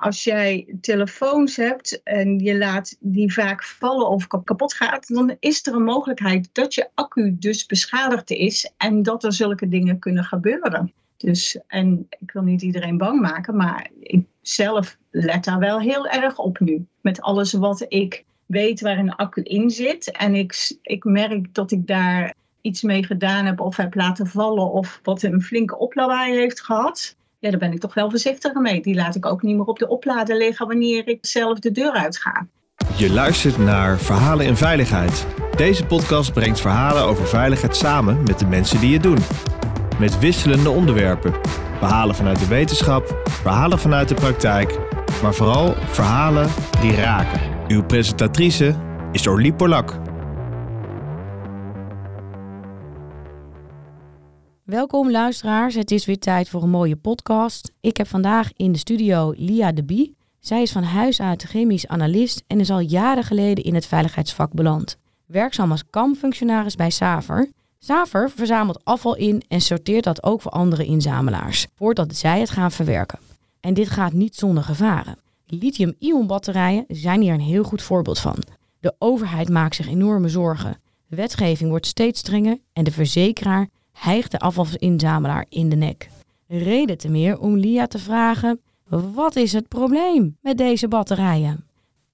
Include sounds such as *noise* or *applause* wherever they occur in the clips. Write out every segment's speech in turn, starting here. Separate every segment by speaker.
Speaker 1: als jij telefoons hebt en je laat die vaak vallen of kapot gaat, dan is er een mogelijkheid dat je accu dus beschadigd is en dat er zulke dingen kunnen gebeuren. Dus, en ik wil niet iedereen bang maken, maar ik zelf let daar wel heel erg op nu. Met alles wat ik weet waar een accu in zit. En ik, ik merk dat ik daar iets mee gedaan heb of heb laten vallen of wat een flinke oplawaai heeft gehad. Ja, daar ben ik toch wel voorzichtiger mee. Die laat ik ook niet meer op de oplader liggen wanneer ik zelf de deur uit ga.
Speaker 2: Je luistert naar Verhalen in Veiligheid. Deze podcast brengt verhalen over veiligheid samen met de mensen die het doen. Met wisselende onderwerpen. Verhalen vanuit de wetenschap, verhalen vanuit de praktijk, maar vooral verhalen die raken. Uw presentatrice is Orlie Polak.
Speaker 3: Welkom luisteraars, het is weer tijd voor een mooie podcast. Ik heb vandaag in de studio Lia de Bie. Zij is van huis uit chemisch analist en is al jaren geleden in het veiligheidsvak beland. Werkzaam als kamfunctionaris bij Saver. Saver verzamelt afval in en sorteert dat ook voor andere inzamelaars, voordat zij het gaan verwerken. En dit gaat niet zonder gevaren. Lithium-ion batterijen zijn hier een heel goed voorbeeld van. De overheid maakt zich enorme zorgen. Wetgeving wordt steeds strenger en de verzekeraar hijgt de afvalsinzamelaar in de nek. Reden te meer om Lia te vragen: wat is het probleem met deze batterijen?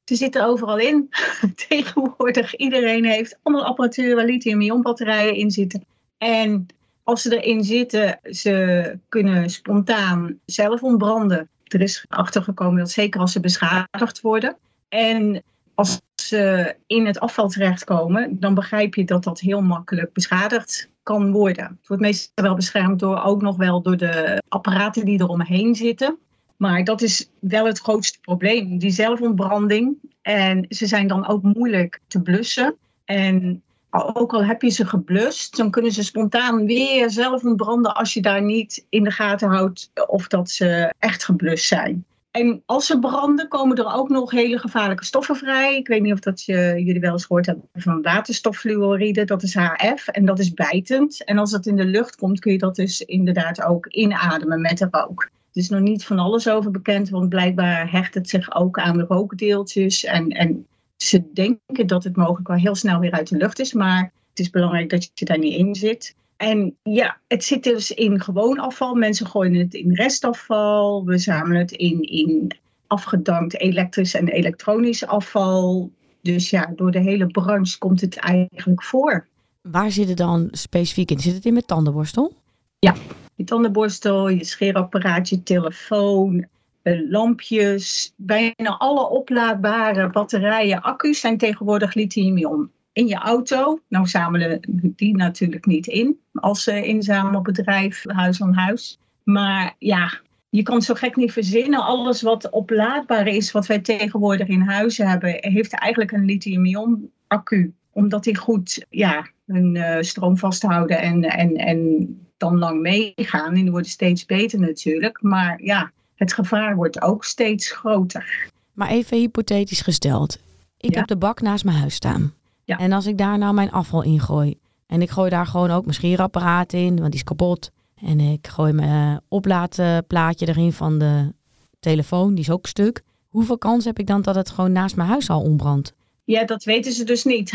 Speaker 1: Ze zitten overal in. *laughs* Tegenwoordig iedereen heeft allemaal apparatuur waar lithium-ion batterijen in zitten. En als ze erin zitten, ze kunnen spontaan zelf ontbranden. Er is achtergekomen dat zeker als ze beschadigd worden. En als ze in het afval terechtkomen, dan begrijp je dat dat heel makkelijk beschadigd kan worden. Het wordt meestal wel beschermd door ook nog wel door de apparaten die eromheen zitten. Maar dat is wel het grootste probleem, die zelfontbranding. En ze zijn dan ook moeilijk te blussen. En ook al heb je ze geblust, dan kunnen ze spontaan weer zelf ontbranden als je daar niet in de gaten houdt of dat ze echt geblust zijn. En als ze branden, komen er ook nog hele gevaarlijke stoffen vrij. Ik weet niet of dat je, jullie wel eens gehoord hebben van waterstoffluoride. Dat is HF en dat is bijtend. En als dat in de lucht komt, kun je dat dus inderdaad ook inademen met de rook. Er is nog niet van alles over bekend, want blijkbaar hecht het zich ook aan de rookdeeltjes. En, en ze denken dat het mogelijk wel heel snel weer uit de lucht is, maar het is belangrijk dat je daar niet in zit. En ja, het zit dus in gewoon afval. Mensen gooien het in restafval. We zamelen het in, in afgedankt elektrisch en elektronisch afval. Dus ja, door de hele branche komt het eigenlijk voor.
Speaker 3: Waar zit het dan specifiek in? Zit het in met tandenborstel?
Speaker 1: Ja, je tandenborstel, je scheerapparaat, je telefoon, eh, lampjes. Bijna alle oplaadbare batterijen, accu's zijn tegenwoordig lithium-ion in je auto. Nou zamelen die natuurlijk niet in als inzamelbedrijf huis aan huis. Maar ja, je kan het zo gek niet verzinnen. Alles wat oplaadbaar is, wat wij tegenwoordig in huizen hebben, heeft eigenlijk een lithium-ion accu. Omdat die goed ja, hun uh, stroom vasthouden en, en, en dan lang meegaan. En die worden steeds beter natuurlijk. Maar ja, het gevaar wordt ook steeds groter.
Speaker 3: Maar even hypothetisch gesteld. Ik heb de bak naast mijn huis staan. Ja. En als ik daar nou mijn afval in gooi. En ik gooi daar gewoon ook mijn scheerapparaat in, want die is kapot. En ik gooi mijn oplaadplaatje erin van de telefoon, die is ook stuk. Hoeveel kans heb ik dan dat het gewoon naast mijn huis al ontbrandt?
Speaker 1: Ja, dat weten ze dus niet.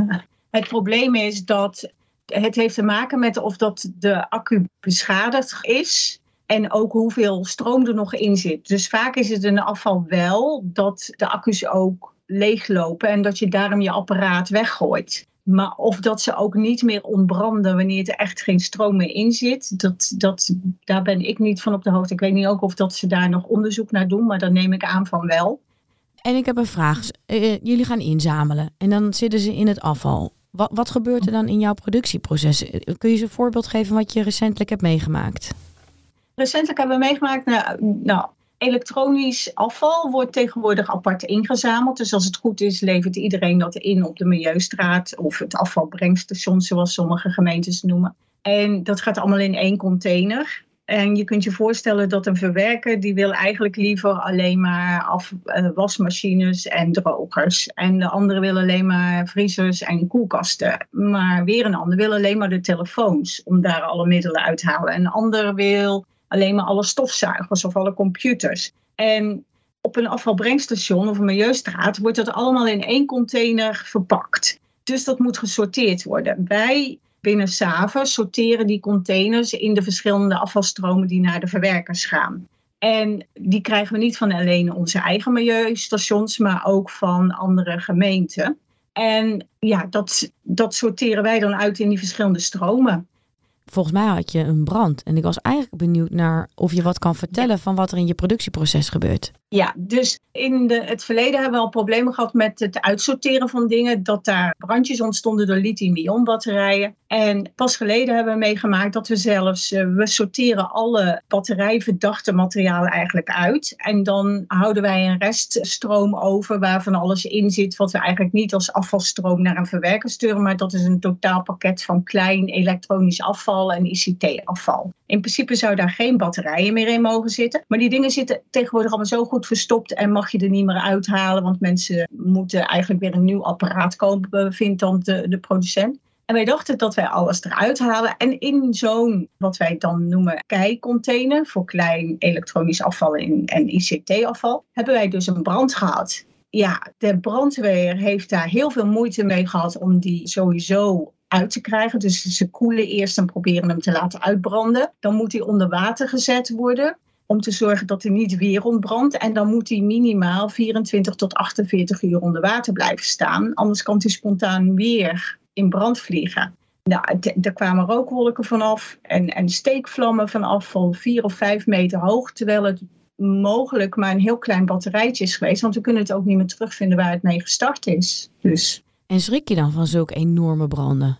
Speaker 1: *laughs* het probleem is dat het heeft te maken met of dat de accu beschadigd is. En ook hoeveel stroom er nog in zit. Dus vaak is het een afval wel dat de accu's ook leeglopen en dat je daarom je apparaat weggooit. Maar of dat ze ook niet meer ontbranden wanneer er echt geen stroom meer in zit, dat, dat, daar ben ik niet van op de hoogte. Ik weet niet ook of dat ze daar nog onderzoek naar doen, maar dan neem ik aan van wel.
Speaker 3: En ik heb een vraag. Eh, eh, jullie gaan inzamelen en dan zitten ze in het afval. Wat, wat gebeurt er dan in jouw productieproces? Eh, kun je ze een voorbeeld geven wat je recentelijk hebt meegemaakt?
Speaker 1: Recentelijk hebben we meegemaakt, nou, nou Elektronisch afval wordt tegenwoordig apart ingezameld. Dus als het goed is, levert iedereen dat in op de Milieustraat of het afvalbrengstation, zoals sommige gemeentes noemen. En dat gaat allemaal in één container. En je kunt je voorstellen dat een verwerker die wil eigenlijk liever alleen maar af, uh, wasmachines en drogers. En de andere wil alleen maar vriezers en koelkasten. Maar weer een ander wil alleen maar de telefoons om daar alle middelen uit te halen. En een ander wil alleen maar alle stofzuigers of alle computers. En op een afvalbrengstation of een milieustraat wordt dat allemaal in één container verpakt. Dus dat moet gesorteerd worden. Wij binnen Sava sorteren die containers in de verschillende afvalstromen die naar de verwerkers gaan. En die krijgen we niet van alleen onze eigen milieustations, maar ook van andere gemeenten. En ja, dat, dat sorteren wij dan uit in die verschillende stromen
Speaker 3: volgens mij had je een brand. En ik was eigenlijk benieuwd naar of je wat kan vertellen van wat er in je productieproces gebeurt.
Speaker 1: Ja, dus in de, het verleden hebben we al problemen gehad met het uitsorteren van dingen. Dat daar brandjes ontstonden door lithium-ion batterijen. En pas geleden hebben we meegemaakt dat we zelfs, uh, we sorteren alle batterijverdachte materialen eigenlijk uit. En dan houden wij een reststroom over waarvan alles in zit wat we eigenlijk niet als afvalstroom naar een verwerker sturen. Maar dat is een totaalpakket van klein elektronisch afval en ICT-afval. In principe zou daar geen batterijen meer in mogen zitten. Maar die dingen zitten tegenwoordig allemaal zo goed verstopt en mag je er niet meer uithalen. Want mensen moeten eigenlijk weer een nieuw apparaat kopen, vindt dan de, de producent. En wij dachten dat wij alles eruit halen. En in zo'n, wat wij dan noemen, kei-container voor klein elektronisch afval en ICT-afval, hebben wij dus een brand gehad. Ja, de brandweer heeft daar heel veel moeite mee gehad om die sowieso uit te krijgen. Dus ze koelen eerst en proberen hem te laten uitbranden. Dan moet hij onder water gezet worden om te zorgen dat hij niet weer ontbrandt. En dan moet hij minimaal 24 tot 48 uur onder water blijven staan. Anders kan hij spontaan weer in brand vliegen. Nou, er kwamen rookwolken vanaf en, en steekvlammen vanaf van 4 of 5 meter hoog. Terwijl het mogelijk maar een heel klein batterijtje is geweest. Want we kunnen het ook niet meer terugvinden waar het mee gestart is. Dus
Speaker 3: en schrik je dan van zulke enorme branden?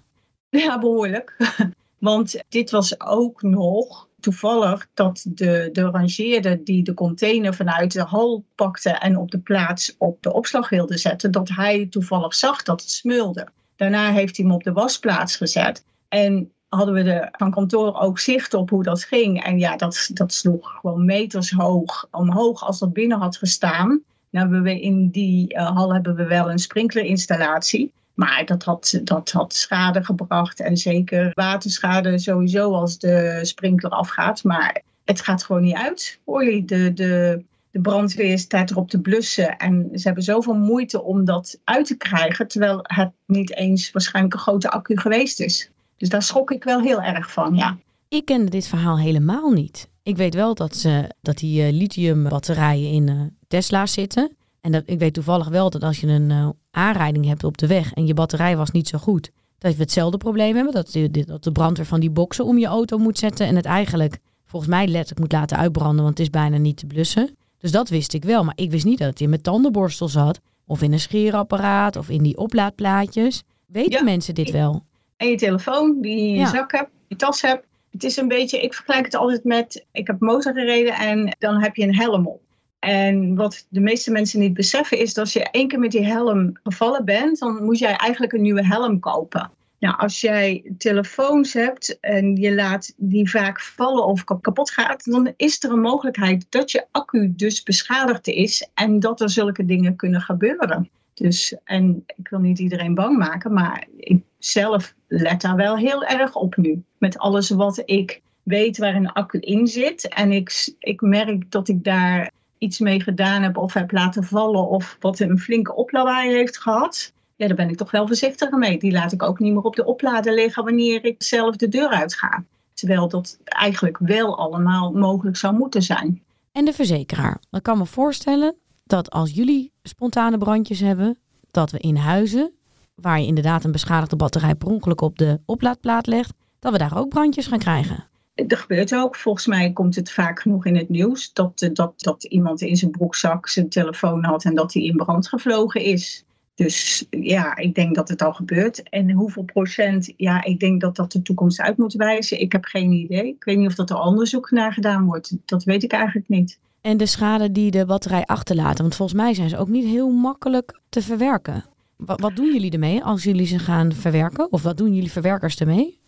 Speaker 1: Ja, behoorlijk. *laughs* Want dit was ook nog toevallig dat de, de rangeerder die de container vanuit de hal pakte en op de plaats op de opslag wilde zetten, dat hij toevallig zag dat het smulde. Daarna heeft hij hem op de wasplaats gezet. En hadden we er van kantoor ook zicht op hoe dat ging. En ja, dat, dat sloeg gewoon meters hoog omhoog als dat binnen had gestaan. Nou, we in die uh, hal hebben we wel een sprinklerinstallatie. Maar dat had, dat had schade gebracht en zeker waterschade sowieso als de sprinkler afgaat. Maar het gaat gewoon niet uit, Orly. De, de, de brandweer staat erop te blussen en ze hebben zoveel moeite om dat uit te krijgen, terwijl het niet eens waarschijnlijk een grote accu geweest is. Dus daar schrok ik wel heel erg van, ja.
Speaker 3: Ik kende dit verhaal helemaal niet. Ik weet wel dat, ze, dat die uh, lithiumbatterijen in uh, Tesla's zitten. En dat, ik weet toevallig wel dat als je een uh, aanrijding hebt op de weg en je batterij was niet zo goed, dat we hetzelfde probleem hebben. Dat de, dat de brandweer van die boksen om je auto moet zetten en het eigenlijk volgens mij letterlijk moet laten uitbranden, want het is bijna niet te blussen. Dus dat wist ik wel, maar ik wist niet dat het in mijn tandenborstel zat, of in een scheerapparaat, of in die oplaadplaatjes. Weten mensen dit wel?
Speaker 1: En je telefoon die je in je zak hebt, je tas hebt. Het is een beetje, ik vergelijk het altijd met, ik heb motor gereden en dan heb je een helm op. En wat de meeste mensen niet beseffen is dat als je één keer met die helm gevallen bent, dan moet jij eigenlijk een nieuwe helm kopen. Nou, als jij telefoons hebt en je laat die vaak vallen of kapot gaat, dan is er een mogelijkheid dat je accu dus beschadigd is en dat er zulke dingen kunnen gebeuren. Dus, en ik wil niet iedereen bang maken, maar ik zelf let daar wel heel erg op nu. Met alles wat ik weet waar een accu in zit. En ik, ik merk dat ik daar iets mee gedaan heb of heb laten vallen of wat een flinke oplawaai heeft gehad. Ja, daar ben ik toch wel voorzichtiger mee. Die laat ik ook niet meer op de oplader liggen wanneer ik zelf de deur uit ga. Terwijl dat eigenlijk wel allemaal mogelijk zou moeten zijn.
Speaker 3: En de verzekeraar. Ik kan me voorstellen dat als jullie spontane brandjes hebben, dat we in huizen, waar je inderdaad een beschadigde batterij per ongeluk op de oplaadplaat legt, dat we daar ook brandjes gaan krijgen.
Speaker 1: Er gebeurt ook. Volgens mij komt het vaak genoeg in het nieuws dat, dat, dat iemand in zijn broekzak zijn telefoon had en dat hij in brand gevlogen is. Dus ja, ik denk dat het al gebeurt. En hoeveel procent? Ja, ik denk dat dat de toekomst uit moet wijzen. Ik heb geen idee. Ik weet niet of dat er onderzoek naar gedaan wordt. Dat weet ik eigenlijk niet.
Speaker 3: En de schade die de batterij achterlaten, want volgens mij zijn ze ook niet heel makkelijk te verwerken. Wat, wat doen jullie ermee als jullie ze gaan verwerken? Of wat doen jullie verwerkers ermee?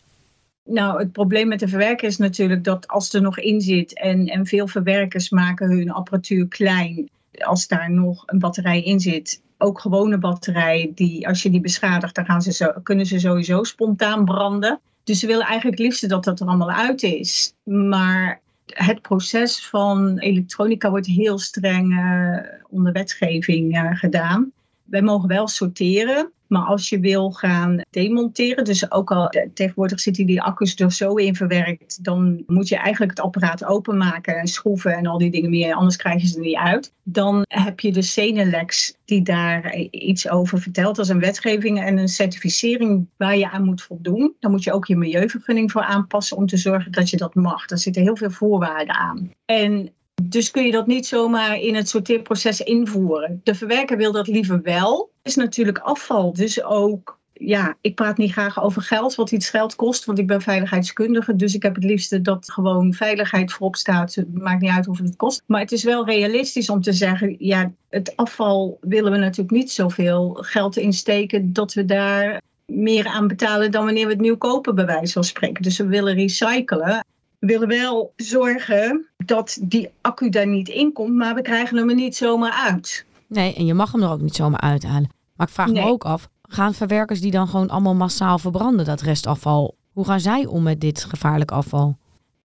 Speaker 1: Nou, het probleem met de verwerker is natuurlijk dat als er nog in zit en, en veel verwerkers maken hun apparatuur klein, als daar nog een batterij in zit, ook gewone batterij, die, als je die beschadigt, dan gaan ze zo, kunnen ze sowieso spontaan branden. Dus ze willen eigenlijk het liefste dat dat er allemaal uit is. Maar het proces van elektronica wordt heel streng uh, onder wetgeving uh, gedaan. Wij mogen wel sorteren, maar als je wil gaan demonteren, dus ook al tegenwoordig zitten die accu's er zo in verwerkt, dan moet je eigenlijk het apparaat openmaken en schroeven en al die dingen meer, anders krijg je ze er niet uit. Dan heb je de Senelex die daar iets over vertelt als een wetgeving en een certificering waar je aan moet voldoen. Dan moet je ook je milieuvergunning voor aanpassen om te zorgen dat je dat mag. Daar zitten heel veel voorwaarden aan. En dus kun je dat niet zomaar in het sorteerproces invoeren. De verwerker wil dat liever wel. Het is natuurlijk afval. Dus ook, ja, ik praat niet graag over geld, wat iets geld kost, want ik ben veiligheidskundige. Dus ik heb het liefste dat gewoon veiligheid voorop staat. Het maakt niet uit hoeveel het kost. Maar het is wel realistisch om te zeggen, ja, het afval willen we natuurlijk niet zoveel geld insteken dat we daar meer aan betalen dan wanneer we het nieuw kopen, bij wijze van spreken. Dus we willen recyclen. We willen wel zorgen dat die accu daar niet in komt, maar we krijgen hem er niet zomaar uit.
Speaker 3: Nee, en je mag hem er ook niet zomaar uithalen. Maar ik vraag me ook af, gaan verwerkers die dan gewoon allemaal massaal verbranden, dat restafval? Hoe gaan zij om met dit gevaarlijk afval?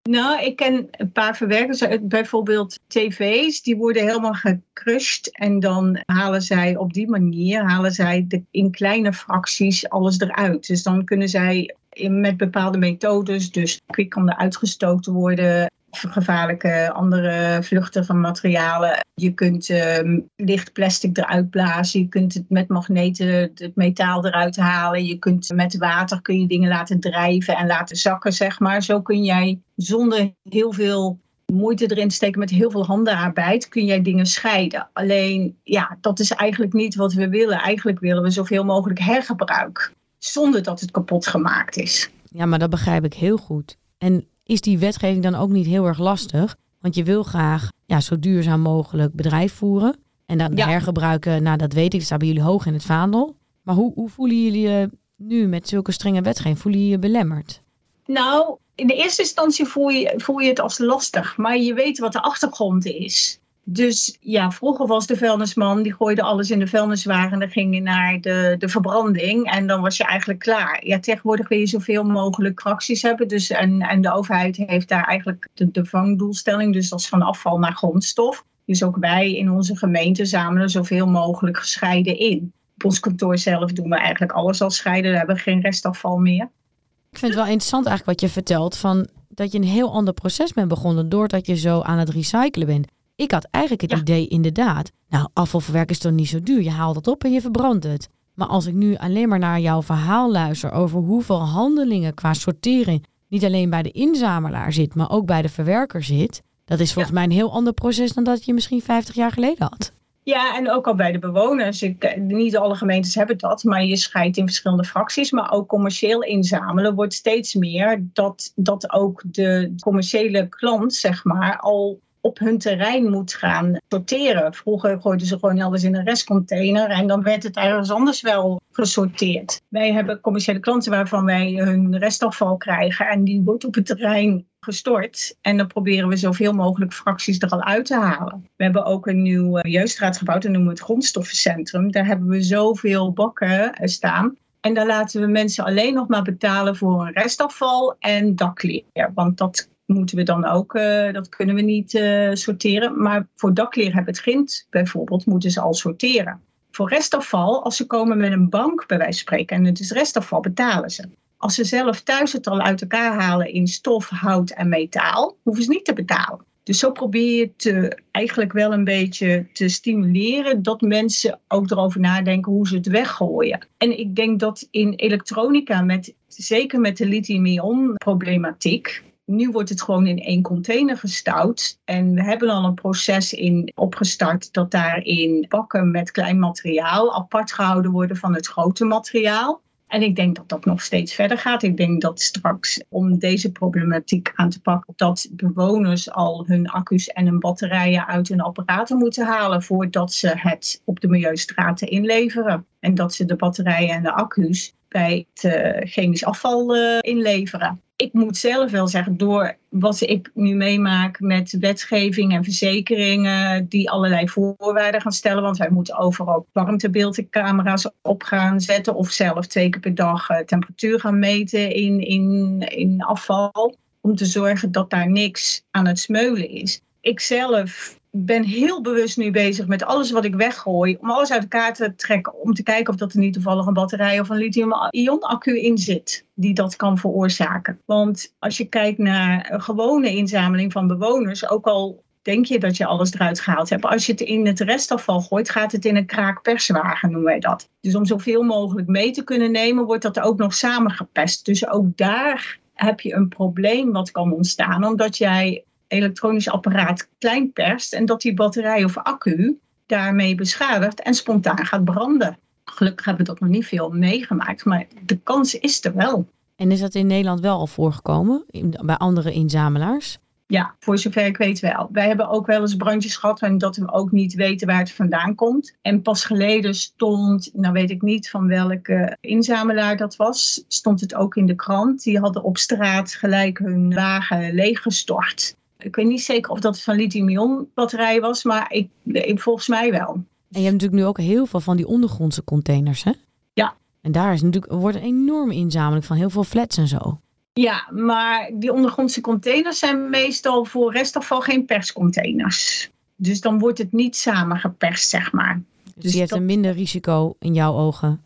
Speaker 1: Nou, ik ken een paar verwerkers, bijvoorbeeld tv's, die worden helemaal gecrushed en dan halen zij op die manier, halen zij de, in kleine fracties alles eruit. Dus dan kunnen zij met bepaalde methodes, dus kwik kan er uitgestoten worden, gevaarlijke andere vluchten van materialen. Je kunt uh, licht plastic eruit blazen. Je kunt het met magneten het metaal eruit halen. Je kunt met water kun je dingen laten drijven en laten zakken, zeg maar. Zo kun jij zonder heel veel moeite erin te steken met heel veel handenarbeid, kun jij dingen scheiden. Alleen, ja, dat is eigenlijk niet wat we willen. Eigenlijk willen we zoveel mogelijk hergebruik, zonder dat het kapot gemaakt is.
Speaker 3: Ja, maar dat begrijp ik heel goed. En is die wetgeving dan ook niet heel erg lastig? Want je wil graag ja, zo duurzaam mogelijk bedrijf voeren. En dan hergebruiken, nou dat weet ik, staan bij jullie hoog in het vaandel. Maar hoe, hoe voelen jullie je nu met zulke strenge wetgeving? Voelen je je belemmerd?
Speaker 1: Nou, in de eerste instantie voel je, voel je het als lastig. Maar je weet wat de achtergrond is. Dus ja, vroeger was de vuilnisman, die gooide alles in de vuilniswagen en dan ging je naar de, de verbranding en dan was je eigenlijk klaar. Ja, tegenwoordig wil je zoveel mogelijk fracties hebben. Dus, en, en de overheid heeft daar eigenlijk de, de vangdoelstelling, dus dat is van afval naar grondstof. Dus ook wij in onze gemeente zamelen zoveel mogelijk gescheiden in. Op ons kantoor zelf doen we eigenlijk alles al scheiden, we hebben geen restafval meer.
Speaker 3: Ik vind het wel interessant eigenlijk wat je vertelt, van dat je een heel ander proces bent begonnen doordat je zo aan het recyclen bent. Ik had eigenlijk het idee inderdaad, nou afvalverwerken is toch niet zo duur. Je haalt het op en je verbrandt het. Maar als ik nu alleen maar naar jouw verhaal luister over hoeveel handelingen qua sortering niet alleen bij de inzamelaar zit, maar ook bij de verwerker zit, dat is volgens mij een heel ander proces dan dat je misschien 50 jaar geleden had.
Speaker 1: Ja, en ook al bij de bewoners. Ik, niet alle gemeentes hebben dat, maar je scheidt in verschillende fracties. Maar ook commercieel inzamelen wordt steeds meer dat, dat ook de commerciële klant, zeg maar, al op hun terrein moet gaan sorteren. Vroeger gooiden ze gewoon alles in een restcontainer en dan werd het ergens anders wel gesorteerd. Wij hebben commerciële klanten waarvan wij hun restafval krijgen en die wordt op het terrein gestort. En dan proberen we zoveel mogelijk fracties er al uit te halen. We hebben ook een nieuw jeugdstraat gebouwd, dat noemen we het grondstoffencentrum. Daar hebben we zoveel bakken staan. En daar laten we mensen alleen nog maar betalen voor een restafval en dakleer. Want dat moeten we dan ook, uh, dat kunnen we niet uh, sorteren. Maar voor dakleer hebben het grind bijvoorbeeld, moeten ze al sorteren. Voor restafval, als ze komen met een bank bij wijze van spreken en het is restafval, betalen ze. Als ze zelf thuis het al uit elkaar halen in stof, hout en metaal, hoeven ze niet te betalen. Dus zo probeer je te, eigenlijk wel een beetje te stimuleren dat mensen ook erover nadenken hoe ze het weggooien. En ik denk dat in elektronica, met, zeker met de lithium-ion problematiek, nu wordt het gewoon in één container gestouwd. En we hebben al een proces in opgestart dat daarin bakken met klein materiaal apart gehouden worden van het grote materiaal. En ik denk dat dat nog steeds verder gaat. Ik denk dat straks om deze problematiek aan te pakken, dat bewoners al hun accu's en hun batterijen uit hun apparaten moeten halen voordat ze het op de milieustraten inleveren. En dat ze de batterijen en de accu's bij het uh, chemisch afval uh, inleveren ik moet zelf wel zeggen, door wat ik nu meemaak met wetgeving en verzekeringen die allerlei voorwaarden gaan stellen. Want wij moeten overal warmtebeeldcamera's op gaan zetten of zelf twee keer per dag eh, temperatuur gaan meten in, in, in afval. om te zorgen dat daar niks aan het smeulen is. Ik zelf ben heel bewust nu bezig met alles wat ik weggooi, om alles uit elkaar te trekken, om te kijken of dat er niet toevallig een batterij of een lithium-ion accu in zit die dat kan veroorzaken. Want als je kijkt naar een gewone inzameling van bewoners, ook al denk je dat je alles eruit gehaald hebt. Als je het in het restafval gooit, gaat het in een kraakperswagen, noemen wij dat. Dus om zoveel mogelijk mee te kunnen nemen, wordt dat ook nog samengepest. Dus ook daar heb je een probleem wat kan ontstaan, omdat jij elektronisch apparaat klein perst en dat die batterij of accu daarmee beschadigt en spontaan gaat branden. Gelukkig hebben we dat nog niet veel meegemaakt, maar de kans is er wel.
Speaker 3: En is dat in Nederland wel al voorgekomen bij andere inzamelaars?
Speaker 1: Ja, voor zover ik weet wel. Wij hebben ook wel eens brandjes gehad en dat we ook niet weten waar het vandaan komt. En pas geleden stond, nou weet ik niet van welke inzamelaar dat was, stond het ook in de krant. Die hadden op straat gelijk hun wagen leeggestort. Ik weet niet zeker of dat van lithium-ion batterij was, maar ik, volgens mij wel. En
Speaker 3: je hebt natuurlijk nu ook heel veel van die ondergrondse containers, hè?
Speaker 1: Ja.
Speaker 3: En daar is natuurlijk, wordt een enorme inzameling van heel veel flats en zo.
Speaker 1: Ja, maar die ondergrondse containers zijn meestal voor restafval geen perscontainers. Dus dan wordt het niet samengeperst, zeg maar.
Speaker 3: Dus, dus je hebt een minder risico in jouw ogen.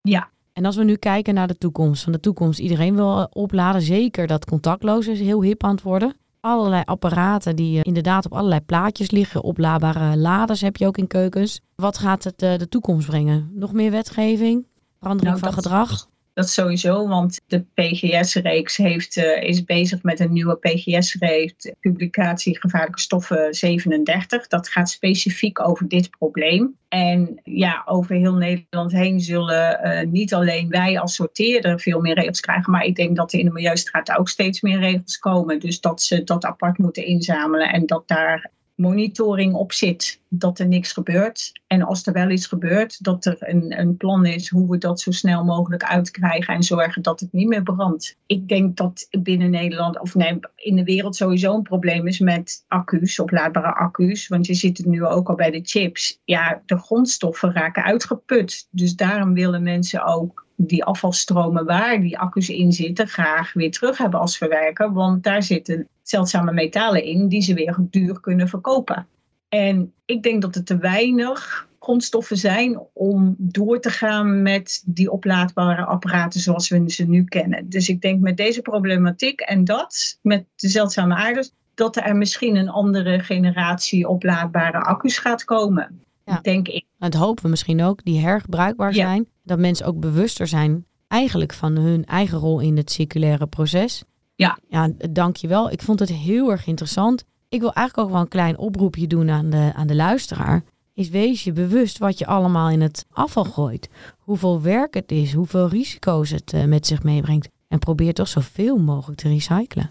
Speaker 1: Ja.
Speaker 3: En als we nu kijken naar de toekomst, van de toekomst, iedereen wil opladen, zeker dat contactloos is heel hip aan het worden. Allerlei apparaten die eh, inderdaad op allerlei plaatjes liggen, oplaadbare laders heb je ook in keukens. Wat gaat het eh, de toekomst brengen? Nog meer wetgeving? Verandering nou, van gedrag?
Speaker 1: Dat sowieso, want de PGS-reeks heeft, uh, is bezig met een nieuwe PGS-reeks, publicatie gevaarlijke stoffen 37. Dat gaat specifiek over dit probleem. En ja, over heel Nederland heen zullen uh, niet alleen wij als sorteerder veel meer regels krijgen, maar ik denk dat er in de Milieustraat ook steeds meer regels komen. Dus dat ze dat apart moeten inzamelen en dat daar monitoring op zit dat er niks gebeurt. En als er wel iets gebeurt, dat er een, een plan is hoe we dat zo snel mogelijk uitkrijgen en zorgen dat het niet meer brandt. Ik denk dat binnen Nederland, of nee, in de wereld sowieso een probleem is met accu's, oplaadbare accu's. Want je ziet het nu ook al bij de chips. Ja, de grondstoffen raken uitgeput. Dus daarom willen mensen ook die afvalstromen waar die accu's in zitten graag weer terug hebben als verwerker. Want daar zitten zeldzame metalen in die ze weer duur kunnen verkopen. En ik denk dat er te weinig grondstoffen zijn om door te gaan met die oplaadbare apparaten zoals we ze nu kennen. Dus ik denk met deze problematiek en dat, met de zeldzame aardes, dat er misschien een andere generatie oplaadbare accu's gaat komen. Ja. Denk ik.
Speaker 3: Dat hopen we misschien ook, die hergebruikbaar zijn. Dat mensen ook bewuster zijn eigenlijk van hun eigen rol in het circulaire proces.
Speaker 1: Ja.
Speaker 3: Ja, dankjewel. Ik vond het heel erg interessant. Ik wil eigenlijk ook wel een klein oproepje doen aan de, aan de luisteraar. Is wees je bewust wat je allemaal in het afval gooit. Hoeveel werk het is, hoeveel risico's het uh, met zich meebrengt. En probeer toch zoveel mogelijk te recyclen.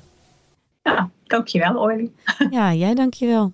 Speaker 1: Ja, dankjewel Orly.
Speaker 3: ja, jij dankjewel.